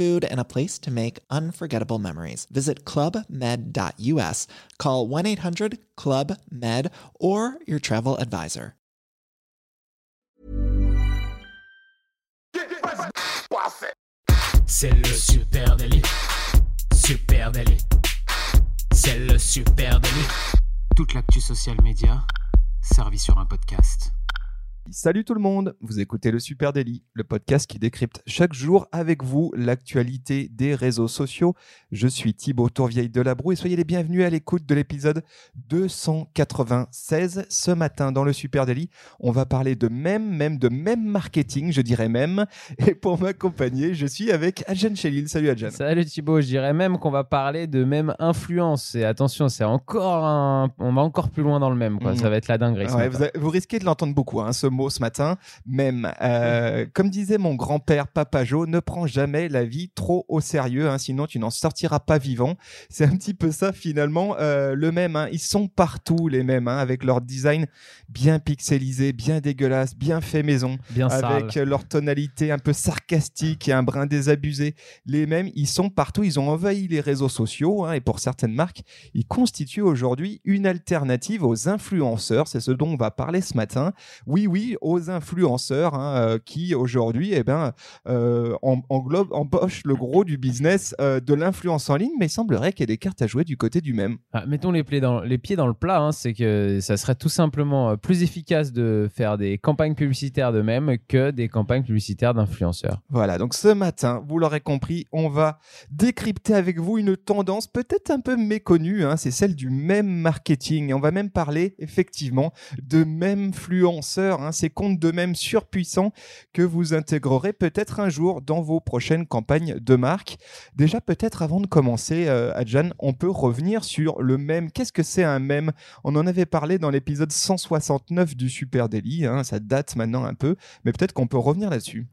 food, and a place to make unforgettable memories. Visit clubmed.us, call 1 800 Club Med, or your travel advisor. C'est le super délit. Super délit. C'est le super délit. Toute l'actu social média servie sur un podcast. Salut tout le monde, vous écoutez le Super Daily, le podcast qui décrypte chaque jour avec vous l'actualité des réseaux sociaux. Je suis Thibaut Tourvieille de Labroue et soyez les bienvenus à l'écoute de l'épisode 296. Ce matin dans le Super Daily, on va parler de même, même de même marketing, je dirais même. Et pour m'accompagner, je suis avec Adjan Chelil. Salut Adjan. Salut Thibaut, je dirais même qu'on va parler de même influence. Et attention, c'est encore un... on va encore plus loin dans le même. Quoi. Mmh. Ça va être la dinguerie. Ouais, vous risquez de l'entendre beaucoup, hein, ce mot ce matin. Même, euh, comme disait mon grand-père Papa Jo, ne prends jamais la vie trop au sérieux, hein, sinon tu n'en sortiras pas vivant. C'est un petit peu ça finalement. euh, le même, hein, ils sont partout les mêmes, hein, avec leur design bien pixelisé, bien dégueulasse, bien fait maison, Bien avec leur tonalité un peu sarcastique et un brin désabusé. Les mêmes, ils sont partout, ils ont envahi les réseaux sociaux et pour certaines marques, ils constituent aujourd'hui une alternative aux influenceurs. C'est ce dont on va parler ce matin. Oui, oui, aux influenceurs hein, euh, qui aujourd'hui eh ben, euh, en- englobe, embauchent le gros du business euh, de l'influence en ligne, mais il semblerait qu'il y ait des cartes à jouer du côté du même. Ah, mettons les, pieds dans, les pieds dans le plat, hein, c'est que ça serait tout simplement plus efficace de faire des campagnes publicitaires de même que des campagnes publicitaires d'influenceurs. Voilà, donc ce matin, vous l'aurez compris, on va décrypter avec vous une tendance peut-être un peu méconnue, hein, c'est celle du même marketing. Et on va même parler effectivement de même influenceurs, hein, ces comptes de même surpuissants que vous intégrerez peut-être un jour dans vos prochaines campagnes de marque. Déjà, peut-être avant de commencer, euh, Adjan, on peut revenir sur le même. Qu'est-ce que c'est un même On en avait parlé dans l'épisode 169 du Super Daily, hein, ça date maintenant un peu, mais peut-être qu'on peut revenir là-dessus.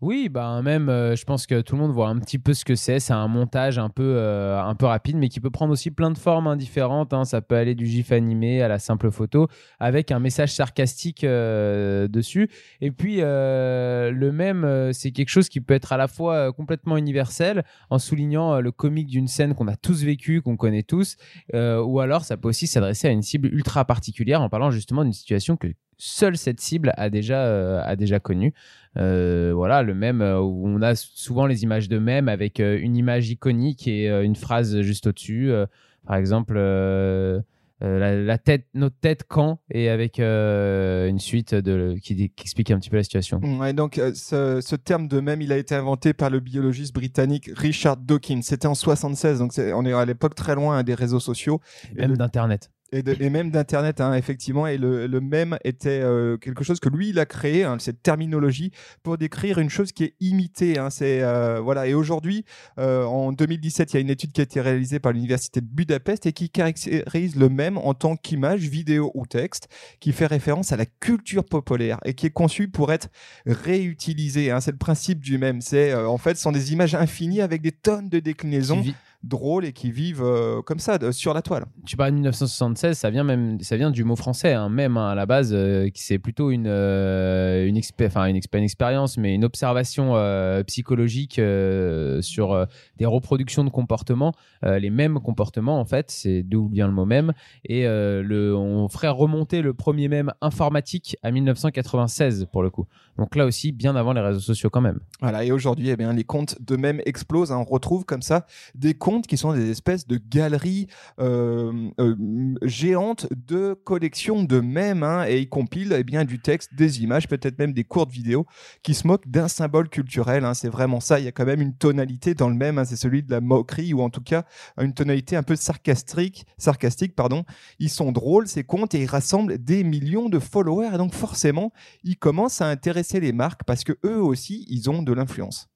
Oui, bah même, euh, je pense que tout le monde voit un petit peu ce que c'est. C'est un montage un peu, euh, un peu rapide, mais qui peut prendre aussi plein de formes hein, différentes. hein. Ça peut aller du gif animé à la simple photo, avec un message sarcastique euh, dessus. Et puis le même, c'est quelque chose qui peut être à la fois complètement universel, en soulignant le comique d'une scène qu'on a tous vécu, qu'on connaît tous, ou alors ça peut aussi s'adresser à une cible ultra particulière, en parlant justement d'une situation que seule cette cible a déjà, euh, a déjà connue. Euh, voilà, le même euh, où on a souvent les images de même avec euh, une image iconique et euh, une phrase juste au-dessus. Euh, par exemple, euh, euh, la, la tête, notre tête quand et avec euh, une suite de, qui, qui explique un petit peu la situation. Ouais, donc euh, ce, ce terme de même, il a été inventé par le biologiste britannique Richard Dawkins. C'était en 76, donc on est à l'époque très loin hein, des réseaux sociaux Et même le- d'Internet. Et, même d'internet, hein, effectivement. Et le, le même était euh, quelque chose que lui il a créé, hein, cette terminologie pour décrire une chose qui est imitée. hein. euh, voilà. Et aujourd'hui, euh, en 2017, il y a une étude qui a été réalisée par l'université de Budapest et qui caractérise le même en tant qu'image, vidéo ou texte, qui fait référence à la culture populaire et qui est conçu pour être réutilisé. C'est le principe du même. C'est en fait, ce sont des images infinies avec des tonnes de déclinaisons drôles et qui vivent euh, comme ça de- sur la toile. tu parles de 1976, ça vient même, ça vient du mot français, hein, même hein, à la base, euh, qui c'est plutôt une, euh, une, expé- enfin une, expé- une expérience, mais une observation euh, psychologique euh, sur euh, des reproductions de comportements, euh, les mêmes comportements en fait, c'est d'où vient le mot même, et euh, le, on ferait remonter le premier même informatique à 1996 pour le coup. Donc là aussi, bien avant les réseaux sociaux quand même. Voilà, et aujourd'hui, eh bien, les comptes de même explosent. hein. On retrouve comme ça des comptes qui sont des espèces de galeries euh, euh, géantes de collections de mèmes, hein, et ils compilent eh bien, du texte, des images, peut-être même des courtes vidéos qui se moquent d'un symbole culturel. hein. C'est vraiment ça. Il y a quand même une tonalité dans le même. hein. C'est celui de la moquerie, ou en tout cas une tonalité un peu sarcastique. sarcastique pardon. Ils sont drôles, ces comptes, et ils rassemblent des millions de followers. Et donc, forcément, ils commencent à intéresser les marques parce que eux aussi, ils ont de l'influence.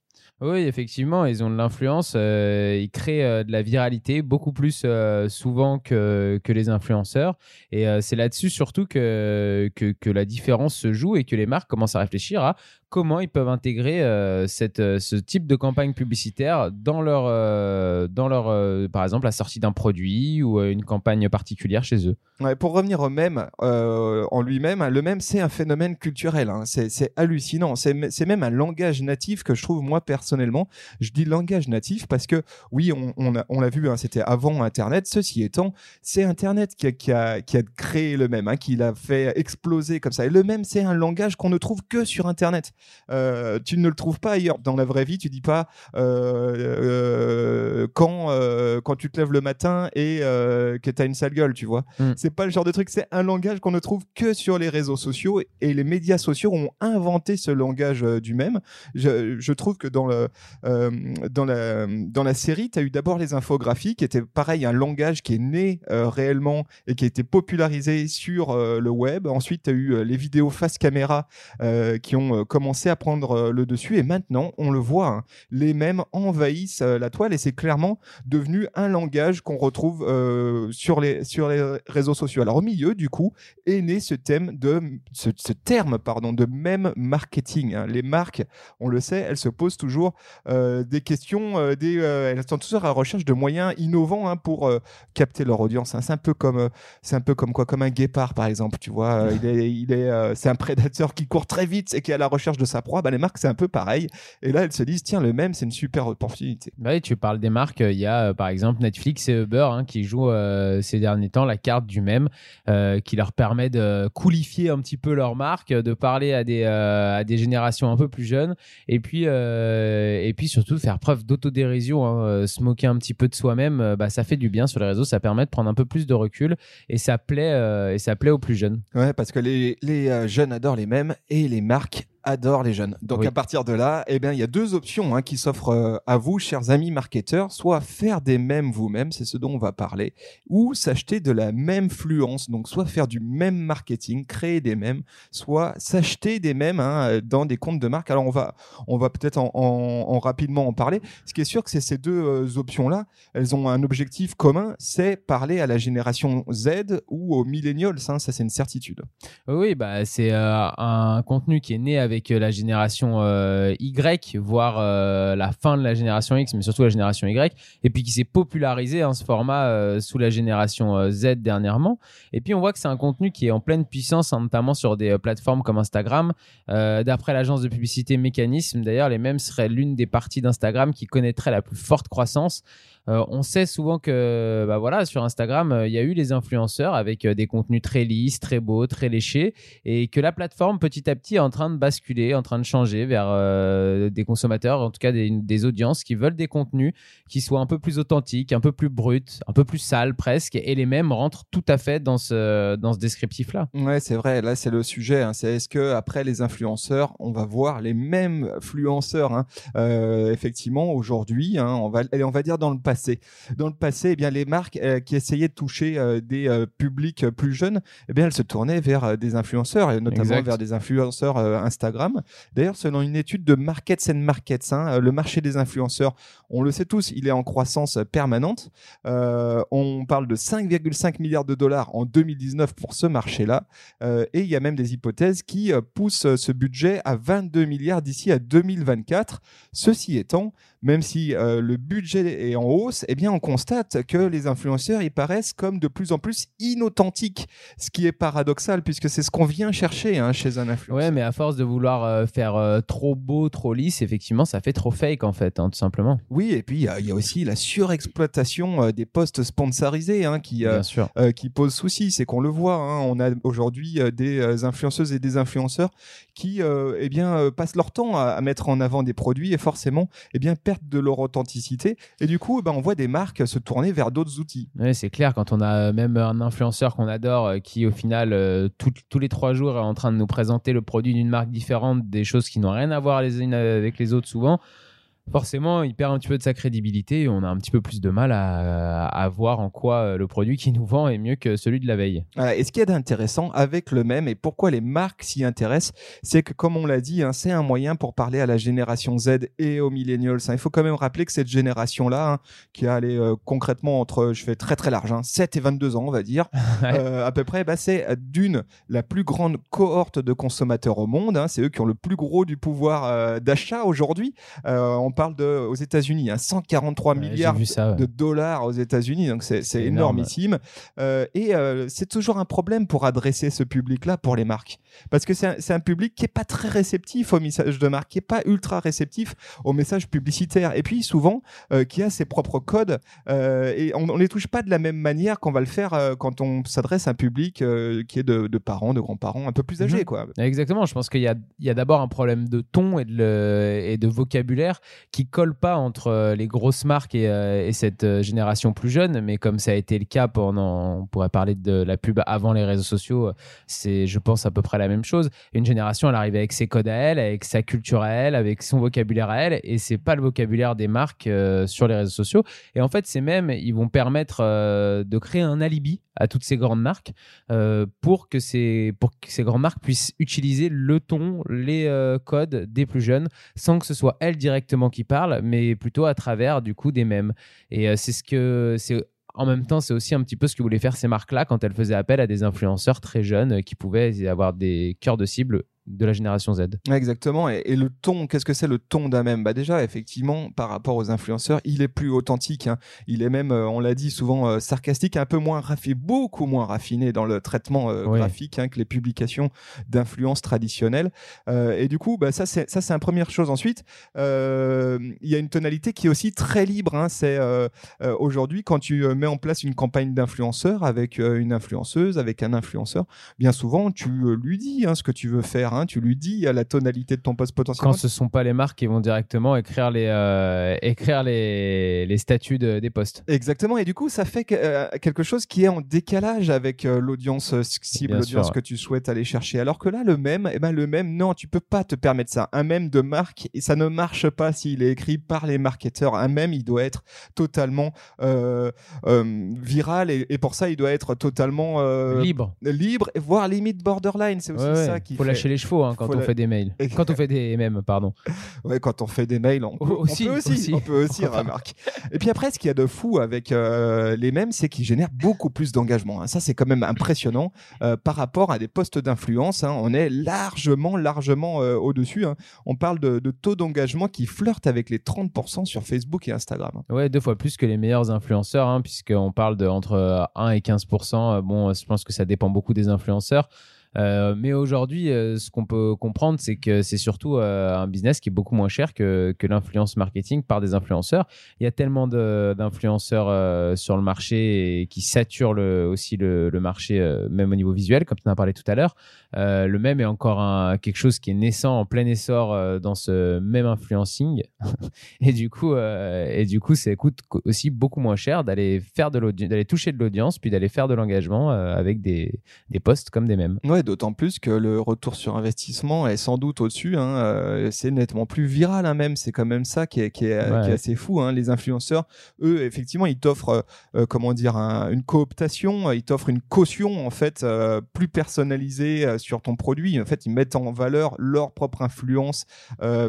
Oui, effectivement, ils ont de l'influence. euh, ils créent euh, de la viralité beaucoup plus euh, souvent que, que les influenceurs. Et c'est là-dessus surtout que, que, que la différence se joue et que les marques commencent à réfléchir à comment ils peuvent intégrer euh, cette, euh, ce type de campagne publicitaire dans leur, euh, dans leur par exemple, la sortie d'un produit ou une campagne particulière chez eux? Pour revenir au même en lui-même, le même c'est un phénomène culturel. hein. C'est hallucinant. C'est même un langage natif que je trouve moi personnellement. Je dis langage natif parce que oui, on, on l'a vu, hein, c'était avant Internet. Ceci étant, c'est Internet qui a, qui, a, qui a créé le même, hein, qui l'a fait exploser comme ça. Et le même, c'est un langage qu'on ne trouve que sur Internet. Euh, tu ne le trouves pas ailleurs. Dans la vraie vie, tu dis pas euh, euh, quand quand tu te lèves le matin et que tu as une sale gueule, tu vois. Mm. C'est pas le genre de truc. C'est un langage qu'on ne trouve que sur les réseaux sociaux et les médias sociaux ont inventé ce langage du même. Je, je trouve que dans le dans la dans la série, tu as eu d'abord les infographies qui étaient pareil un langage qui est né réellement et qui a été popularisé sur le web. Ensuite, tu as eu les vidéos face caméra qui ont euh, à prendre euh, le dessus et maintenant, on le voit, hein, les mêmes envahissent euh, la toile et c'est clairement devenu un langage qu'on retrouve euh, sur les sur les réseaux sociaux. Alors au milieu, du coup, est né ce thème de ce, terme pardon de même marketing. hein. Les marques, on le sait, elles se posent toujours des questions, des, elles sont toujours à la recherche de moyens innovants hein, pour capter leur audience. C'est un peu comme c'est un peu comme quoi, comme un guépard par exemple. Tu vois, il est c'est un prédateur qui court très vite et qui est à la recherche de sa proie. Bah, les marques c'est un peu pareil. Et là elles se disent tiens le même c'est une super opportunité. Bah oui, tu parles des marques. Il y a euh, par exemple Netflix et Uber hein, qui jouent euh, ces derniers temps la carte du même, euh, qui leur permet de coolifier un petit peu leur marque, de parler à des, euh, à des générations un peu plus jeunes, et puis, euh, et puis surtout faire preuve d'autodérision, hein, euh, se moquer un petit peu de soi-même. euh, bah, ça fait du bien sur les réseaux, ça permet de prendre un peu plus de recul et ça plaît, euh, et ça plaît aux plus jeunes. Ouais, parce que les, les euh, jeunes adorent les mêmes et les marques adorent les jeunes. Donc Oui. à partir de là, eh bien, il y a deux options hein, qui s'offrent euh, à vous, chers amis marketeurs, soit faire des mêmes vous-même, c'est ce dont on va parler, ou s'acheter de la même fluence, donc soit faire du même marketing, créer des mêmes, soit s'acheter des mêmes hein, dans des comptes de marque. Alors on va, on va peut-être en, en- en rapidement en parler. Ce qui est sûr que c'est ces deux euh, options-là, elles ont un objectif commun, c'est parler à la génération Z ou aux millennials, hein, ça c'est une certitude. Oui, bah, c'est euh, un contenu qui est né avec euh, la génération euh, Y, voire euh, la fin de la génération X, mais surtout la génération Y, et puis qui s'est popularisé hein, ce format sous la génération Z dernièrement. Et puis on voit que c'est un contenu qui est en pleine puissance, hein, notamment sur des plateformes comme Instagram. D'après l'agence de publicité Mécanisme, d'ailleurs, les mêmes seraient l'une des parties d'Instagram qui connaîtrait la plus forte croissance. Euh, on sait souvent que bah voilà, sur Instagram, euh, il y a eu les influenceurs avec euh, des contenus très lisses, très beaux, très léchés, et que la plateforme petit à petit est en train de basculer, en train de changer vers des consommateurs, en tout cas des, audiences qui veulent des contenus qui soient un peu plus authentiques, un peu plus bruts, un peu plus sales presque, et les mêmes rentrent tout à fait dans ce, dans ce descriptif-là. Ouais, c'est vrai. Là, c'est le sujet. hein. C'est est-ce que après les influenceurs, on va voir les mêmes influenceurs hein. Effectivement, aujourd'hui, hein, on va, on va dire dans le passé. Dans le passé, eh bien, les marques euh, qui essayaient de toucher euh, des euh, publics plus jeunes, eh bien, elles se tournaient vers des influenceurs, et notamment Exact. vers des influenceurs Instagram. D'ailleurs, selon une étude de Markets and Markets, hein, le marché des influenceurs, on le sait tous, il est en croissance permanente. On parle de 5,5 milliards de dollars en 2019 pour ce marché-là. Et il y a même des hypothèses qui poussent ce budget à 22 milliards d'ici à 2024. Ceci étant, même si le budget est en hausse, eh bien on constate que les influenceurs ils paraissent comme de plus en plus inauthentiques, ce qui est paradoxal puisque c'est ce qu'on vient chercher hein, chez un influenceur. Ouais, mais à force de vouloir euh, faire euh, trop beau, trop lisse, effectivement, ça fait trop fake en fait, hein, tout simplement. Oui, et puis il y, a- il y a aussi la surexploitation euh, des postes sponsorisés hein, qui, Bien sûr. euh, qui pose souci, c'est qu'on le voit. on a aujourd'hui des influenceuses et des influenceurs qui, euh, eh bien, passent leur temps à, à mettre en avant des produits et forcément, eh bien, perdent de leur authenticité. Et du coup, eh ben, on voit des marques se tourner vers d'autres outils. Ouais, c'est clair, quand on a même un influenceur qu'on adore euh, qui, au final, euh, tous les trois jours est en train de nous présenter le produit d'une marque différente, des choses qui n'ont rien à voir les unes avec les autres souvent. Forcément, il perd un petit peu de sa crédibilité et on a un petit peu plus de mal à, à voir en quoi euh, le produit qui nous vend est mieux que celui de la veille. Voilà. Et ce qu'il y a d'intéressant avec le même et pourquoi les marques s'y intéressent, c'est que comme on l'a dit, hein, c'est un moyen pour parler à la génération Z et aux millennials. hein. Il faut quand même rappeler que cette génération-là, hein, qui a allé euh, concrètement entre, je fais très très large, hein, 7 et 22 ans, on va dire, euh, à peu près, bah, c'est d'une la plus grande cohorte de consommateurs au monde. c'est eux qui ont le plus gros du pouvoir euh, d'achat aujourd'hui. On parle de aux États-Unis, hein, 143 Ouais, j'ai milliards vu ça, ouais. de dollars aux États-Unis, donc c'est énorme. énormissime. Euh, et euh, c'est toujours un problème pour adresser ce public-là pour les marques, parce que c'est un, public qui est pas très réceptif au message de marque, qui est pas ultra réceptif au message publicitaire, et puis souvent euh, qui a ses propres codes, euh, et on, on les touche pas de la même manière qu'on va le faire euh, quand on s'adresse à un public qui est de, de parents, de grands-parents un peu plus âgés, Mhm. quoi. Exactement, je pense qu'il y a, d'abord un problème de ton et de, le- et de vocabulaire qui colle pas entre les grosses marques et, et cette génération plus jeune, mais comme ça a été le cas pendant, on pourrait parler de la pub avant les réseaux sociaux, c'est, je pense, à peu près la même chose. Une génération, elle arrive avec ses codes à elle, avec sa culture à elle, avec son vocabulaire à elle, et c'est pas le vocabulaire des marques euh, sur les réseaux sociaux. Et en fait, c'est même, ils vont permettre euh, de créer un alibi à toutes ces grandes marques euh, pour que ces pour que ces grandes marques puissent utiliser le ton, les codes des plus jeunes, sans que ce soit elles directement qui parlent, mais plutôt à travers du coup des mèmes. Et c'est ce que c'est en même temps, c'est aussi un petit peu ce que voulaient faire ces marques-là quand elles faisaient appel à des influenceurs très jeunes euh, qui pouvaient avoir des cœurs de cible de la génération Z. Exactement. Et, et le ton, qu'est-ce que c'est le ton d'un même Bah déjà, effectivement, par rapport aux influenceurs, il est plus authentique. hein. Il est même, euh, on l'a dit souvent, euh, sarcastique, un peu moins raffiné, beaucoup moins raffiné dans le traitement euh, Oui. graphique hein, que les publications d'influence traditionnelles. Et du coup, bah, ça c'est une première chose. Ensuite, il y a une tonalité qui est aussi très libre. hein. C'est aujourd'hui quand tu mets en place une campagne d'influenceur avec une influenceuse, avec un influenceur, bien souvent tu lui dis ce que tu veux faire. Hein. Tu lui dis à la tonalité de ton poste potentiellement. Quand ce sont pas les marques qui vont directement écrire les euh, écrire les, les statuts de- des posts. Exactement, et du coup, ça fait que, euh, quelque chose qui est en décalage avec euh, l'audience cible, l'audience que tu souhaites aller chercher. Alors que là, le même, eh ben, le même, non, tu peux pas te permettre ça. Un même de marque, et ça ne marche pas s'il est écrit par les marketeurs. Un même, il doit être totalement viral, et, et pour ça, il doit être totalement Libre. libre, voire limite borderline. C'est aussi Ouais, ouais. ça qui faut fait. lâcher les chevaux hein, quand Faut on la- fait des mails. Quand on fait des mèmes, pardon. Ouais, quand on fait des mails, on peut on Aussi, peut aussi, aussi. on peut aussi, remarque. Et puis après, ce qu'il y a de fou avec euh, les mêmes, c'est qu'ils génèrent beaucoup plus d'engagement. hein. Ça, c'est quand même impressionnant euh, par rapport à des postes d'influence. hein. On est largement, largement euh, au-dessus. On parle de, de taux d'engagement qui flirtent avec les 30% sur Facebook et Instagram. Ouais, deux fois plus que les meilleurs influenceurs, puisqu'on parle de entre euh, 1 et 15% Euh, Bon, je pense que ça dépend beaucoup des influenceurs. Euh, mais aujourd'hui, euh, ce qu'on peut comprendre, c'est que c'est surtout euh, un business qui est beaucoup moins cher que, l'influence marketing par des influenceurs. Il y a tellement d'influenceurs sur le marché qui saturent aussi le, marché, même au niveau visuel, comme tu en as parlé tout à l'heure. Le même est encore quelque chose qui est naissant en plein essor dans ce même influencing. et du coup, et du coup, ça coûte co- aussi beaucoup moins cher d'aller faire de d'aller toucher de l'audience, puis d'aller faire de l'engagement avec des, posts comme des mêmes. D'autant plus que le retour sur investissement est sans doute au-dessus. hein. Euh, c'est nettement plus viral, hein, même. C'est quand même ça qui est, qui est, Ouais. qui est assez fou. hein. Les influenceurs, eux, effectivement, ils t'offrent, euh, euh, comment dire, un- une cooptation. Ils t'offrent une caution, en fait, euh, plus personnalisée sur ton produit. En fait, ils mettent en valeur leur propre influence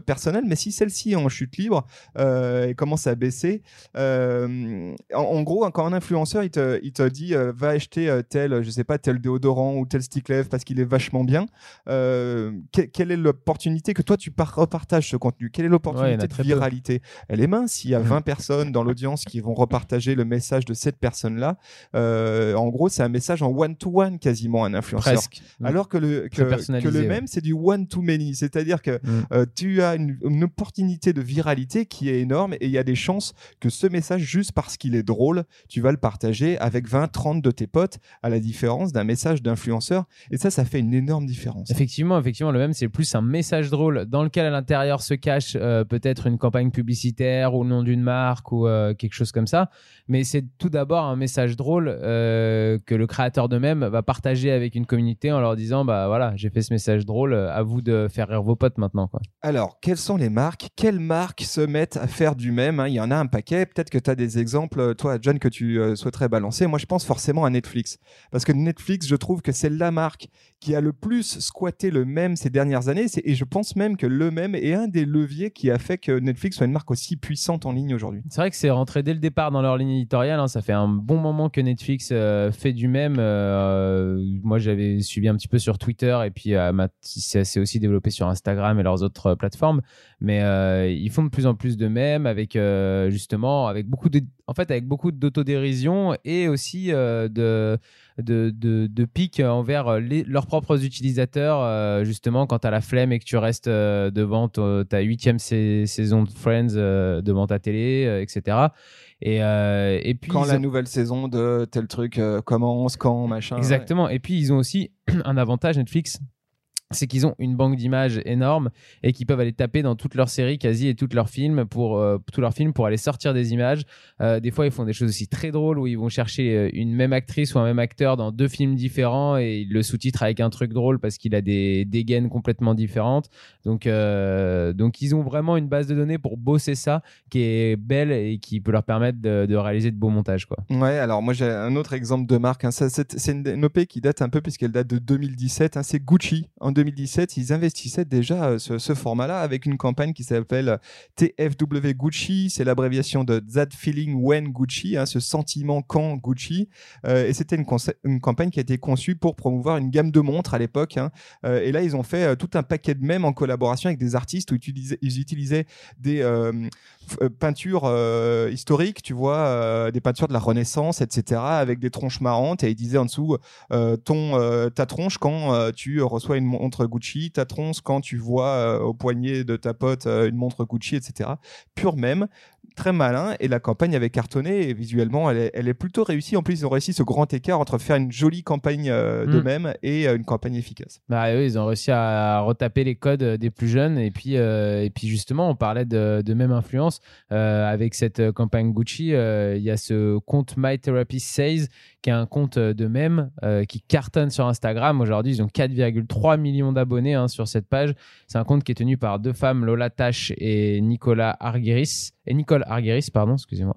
personnelle. Mais si celle-ci est en chute libre et commence à baisser, en, en gros, quand un influenceur, il te, il te dit, va acheter tel, je sais pas, tel déodorant ou tel stick lèvres parce qu'il est vachement bien. Euh, que- quelle est l'opportunité que toi tu par- repartages ce contenu? Quelle est l'opportunité de peu. viralité? Elle est mince. S'il y a 20 personnes dans l'audience qui vont repartager le message de cette personne-là, euh, en gros, c'est un message en one-to-one quasiment un influenceur. Presque. Alors que le, Très que, personnalisé, que le ouais. même, c'est du one-to-many. C'est-à-dire que Mm. euh, tu as une, une opportunité de viralité qui est énorme et il y a des chances que ce message, juste parce qu'il est drôle, tu vas le partager avec 20, 30 de tes potes, à la différence d'un message d'influenceur. Et ça, ça, fait une énorme différence. Effectivement, effectivement, le même, c'est plus un message drôle dans lequel à l'intérieur se cache euh, peut-être une campagne publicitaire ou le nom d'une marque ou euh, quelque chose comme ça. Mais c'est tout d'abord un message drôle euh, que le créateur de même va partager avec une communauté en leur disant bah voilà, j'ai fait ce message drôle, à vous de faire rire vos potes maintenant. Quoi. Alors, quelles sont les marques? Quelles marques se mettent à faire du même hein? Il y en a un paquet. Peut-être que tu as des exemples, toi, John, que tu souhaiterais balancer. Moi, je pense forcément à Netflix. Parce que Netflix, je trouve que c'est la marque qui a le plus squatté le même ces dernières années. Et je pense même que le même est un des leviers qui a fait que Netflix soit une marque aussi puissante en ligne aujourd'hui. C'est vrai que c'est rentré dès le départ dans leur ligne éditoriale. Hein. Ça fait un bon moment que Netflix euh, fait du même. Euh, moi, j'avais suivi un petit peu sur Twitter et puis euh, c'est aussi développé sur Instagram et leurs autres plateformes. Mais ils font de plus en plus de même avec justement avec beaucoup de, en fait, avec beaucoup d'autodérision et aussi de de, de, pique envers euh, leurs propres utilisateurs, euh, justement, quand tu as la flemme et que tu restes euh, devant ta huitième saison de Friends devant ta télé, etc. Et, et puis quand la nouvelle saison de tel truc commence, quand machin. Exactement. Et puis ils ont aussi un avantage Netflix c'est qu'ils ont une banque d'images énorme et qu'ils peuvent aller taper dans toutes leurs séries quasi et toutes leurs films pour euh, tous leurs films pour aller sortir des images. Euh, des fois, ils font des choses aussi très drôles où ils vont chercher euh, une même actrice ou un même acteur dans deux films différents et ils le sous-titrent avec un truc drôle parce qu'il a des dégaines complètement différentes. Donc, donc ils ont vraiment une base de données pour bosser ça qui est belle et qui peut leur permettre de, réaliser de beaux montages. Quoi. Ouais, alors moi j'ai un autre exemple de marque. Hein. C'est une, OP qui date un peu puisqu'elle date de 2017. Hein. C'est Gucci en 2017, ils investissaient déjà euh, ce, format-là avec une campagne qui s'appelle TFW Gucci. C'est l'abréviation de That Feeling When Gucci, hein, ce sentiment quand Gucci. Euh, et c'était une, campagne qui a été conçue pour promouvoir une gamme de montres à l'époque. Hein. Euh, et là, ils ont fait tout un paquet de mèmes en collaboration avec des artistes où ils utilisaient, des peintures historiques, tu vois, des peintures de la Renaissance, etc., avec des tronches marrantes. Et ils disaient en dessous ton, ta tronche quand tu reçois une montre Gucci, ta tronce quand tu vois euh, au poignet de ta pote euh, une montre Gucci, etc. Pur même très malin et la campagne avait cartonné et visuellement elle est, elle est, plutôt réussie. En plus, ils ont réussi ce grand écart entre faire une jolie campagne euh, de mm. même et une campagne efficace. Bah oui, ils ont réussi à retaper les codes des plus jeunes et puis, et puis justement, on parlait de, de même influence avec cette campagne Gucci. Il y a ce compte My Therapy Says qui est un compte de même qui cartonne sur Instagram. Aujourd'hui, ils ont 4,3 millions d'abonnés hein, sur cette page. C'est un compte qui est tenu par deux femmes, Lola Tache et Nicolas Argueris. Et Argueris, pardon, excusez-moi.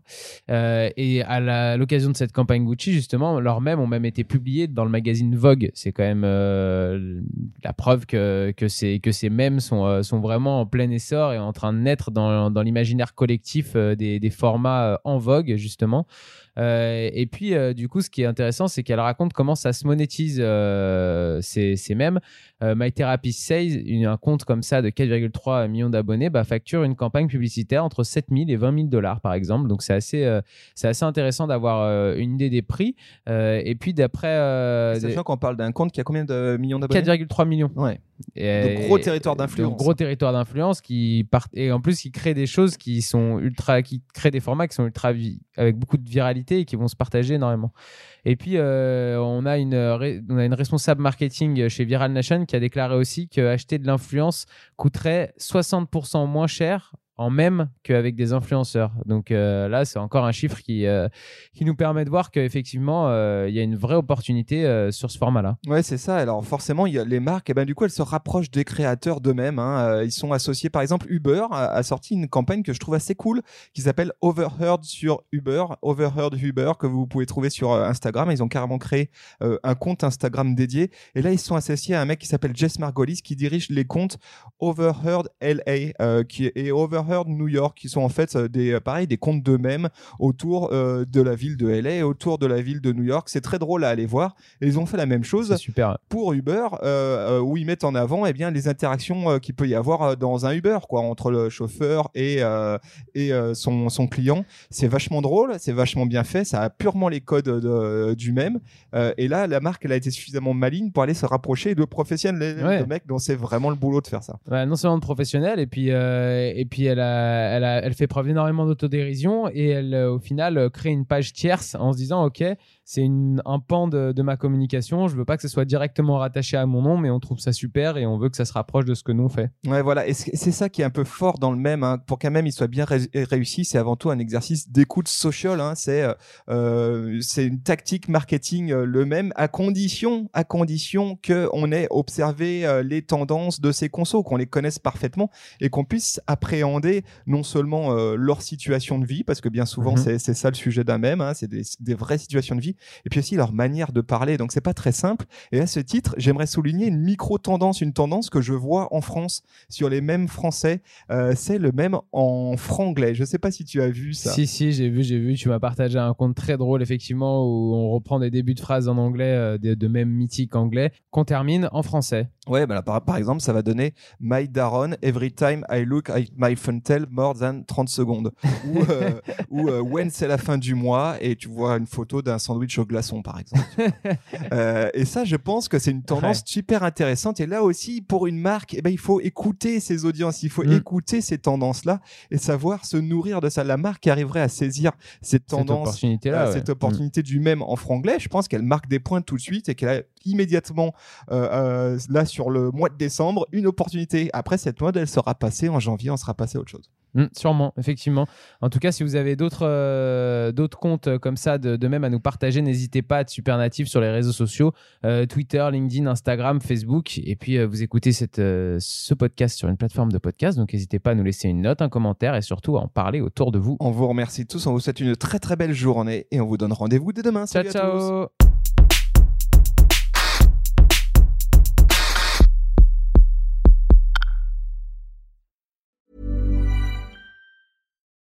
Euh, et à l'occasion de cette campagne Gucci, justement, leurs mèmes ont même été publiés dans le magazine Vogue. C'est quand même euh, la preuve que, que, ces, que ces mèmes sont, euh, sont vraiment en plein essor et en train de naître dans, dans l'imaginaire collectif des, formats en vogue, justement. Et puis, du coup, ce qui est intéressant, c'est qu'elle raconte comment ça se monétise ces, ces mèmes. Euh, My Therapy Says, un compte comme ça de 4,3 millions d'abonnés, bah, facture une campagne publicitaire entre 7 000 et 20 000 dollars, par exemple. Donc, c'est assez, euh, c'est assez intéressant d'avoir euh, une idée des prix. et puis, d'après. Sachant qu'on parle d'un compte qui a combien de millions d'abonnés? 4,3 millions. Ouais. De gros territoire d'influence. gros territoire d'influence qui part et en plus qui crée des choses qui sont ultra, qui créent des formats qui sont ultra avec beaucoup de viralité et qui vont se partager énormément. Et puis, euh, on, a une, on a une responsable marketing chez Viral Nation qui a déclaré aussi qu'acheter de l'influence coûterait 60% moins cher en même qu'avec des influenceurs. Donc euh, là, c'est encore un chiffre qui, euh, qui nous permet de voir qu'effectivement, euh, il y a une vraie opportunité sur ce format-là. Ouais, c'est ça. Alors forcément, y a les marques, et eh ben, du coup, elles se rapprochent des créateurs d'eux-mêmes. Hein. ils sont associés, par exemple, Uber a, sorti une campagne que je trouve assez cool qui s'appelle Overheard sur Uber. Overheard Uber, que vous pouvez trouver sur Instagram. Ils ont carrément créé un compte Instagram dédié. Et là, ils sont associés à un mec qui s'appelle Jess Margolis qui dirige les comptes Overheard LA qui est Overheard Heard New York, qui sont en fait euh, des, euh, pareil, des contes d'eux-mêmes autour euh, de la ville de LA, autour de la ville de New York. C'est très drôle à aller voir. Et ils ont fait la même chose super. pour Uber, où ils mettent en avant eh bien, les interactions qu'il peut y avoir dans un Uber, quoi, entre le chauffeur et, et son, son client. C'est vachement drôle, c'est vachement bien fait, ça a purement les codes du même. et là, la marque, elle a été suffisamment maligne pour aller se rapprocher de professionnels, de mecs dont c'est vraiment le boulot de faire ça. non seulement de professionnels, et puis, et puis elle, fait preuve d'énormément d'autodérision et elle, euh, au final, euh, crée une page tierce en se disant Ok, c'est un pan de, ma communication. Je veux pas que ce soit directement rattaché à mon nom, mais on trouve ça super et on veut que ça se rapproche de ce que nous on fait. Ouais, voilà. Et c'est ça qui est un peu fort dans le même. hein. Pour qu'un même il soit bien ré- réussi, c'est avant tout un exercice d'écoute social. hein. C'est euh, une tactique marketing le même, à condition, à condition que on ait observé les tendances de ces consos, qu'on les connaisse parfaitement et qu'on puisse appréhender non seulement euh, leur situation de vie, parce que bien souvent Mhm. c'est c'est ça le sujet d'un même, hein, c'est des, des vraies situations de vie, et puis aussi leur manière de parler. Donc c'est pas très simple. Et à ce titre, j'aimerais souligner une micro tendance, une tendance que je vois en France sur les mêmes français. Euh, c'est le même en franglais. Je sais pas si tu as vu ça. Si, si, j'ai vu, j'ai vu. Tu m'as partagé un compte très drôle, effectivement, où on reprend des débuts de phrases en anglais, euh, de, de même mythique anglais, qu'on termine en français. Ouais, bah là, par, par exemple, ça va donner My Daron, every time I look at my funtel more than 30 secondes. ou euh, ou, euh, When c'est la fin du mois et tu vois une photo d'un sandwich au glaçon, par exemple. Euh, et ça, je pense que c'est une tendance super intéressante. Et là aussi, pour une marque, eh ben, il faut écouter ses audiences, il faut Mm. écouter ces tendances-là et savoir se nourrir de ça. La marque arriverait à saisir cette Cette tendance euh, ouais. cette opportunité du même en franglais, je pense qu'elle marque des points tout de suite et qu'elle a immédiatement, euh, euh, là sur le mois de décembre, une opportunité. Après, cette mode, elle sera passée en janvier, on sera passé à autre chose. Mm, sûrement, effectivement. En tout cas, si vous avez d'autres euh, d'autres comptes comme ça, de, de même à nous partager, n'hésitez pas à être super natif sur les réseaux sociaux, euh, Twitter, LinkedIn, Instagram, Facebook. Et puis, euh, vous écoutez cette, ce podcast sur une plateforme de podcast. Donc, n'hésitez pas à nous laisser une note, un commentaire et surtout à en parler autour de vous. On vous remercie tous, on vous souhaite une très très belle journée et on vous donne rendez-vous dès demain. Ciao, tous.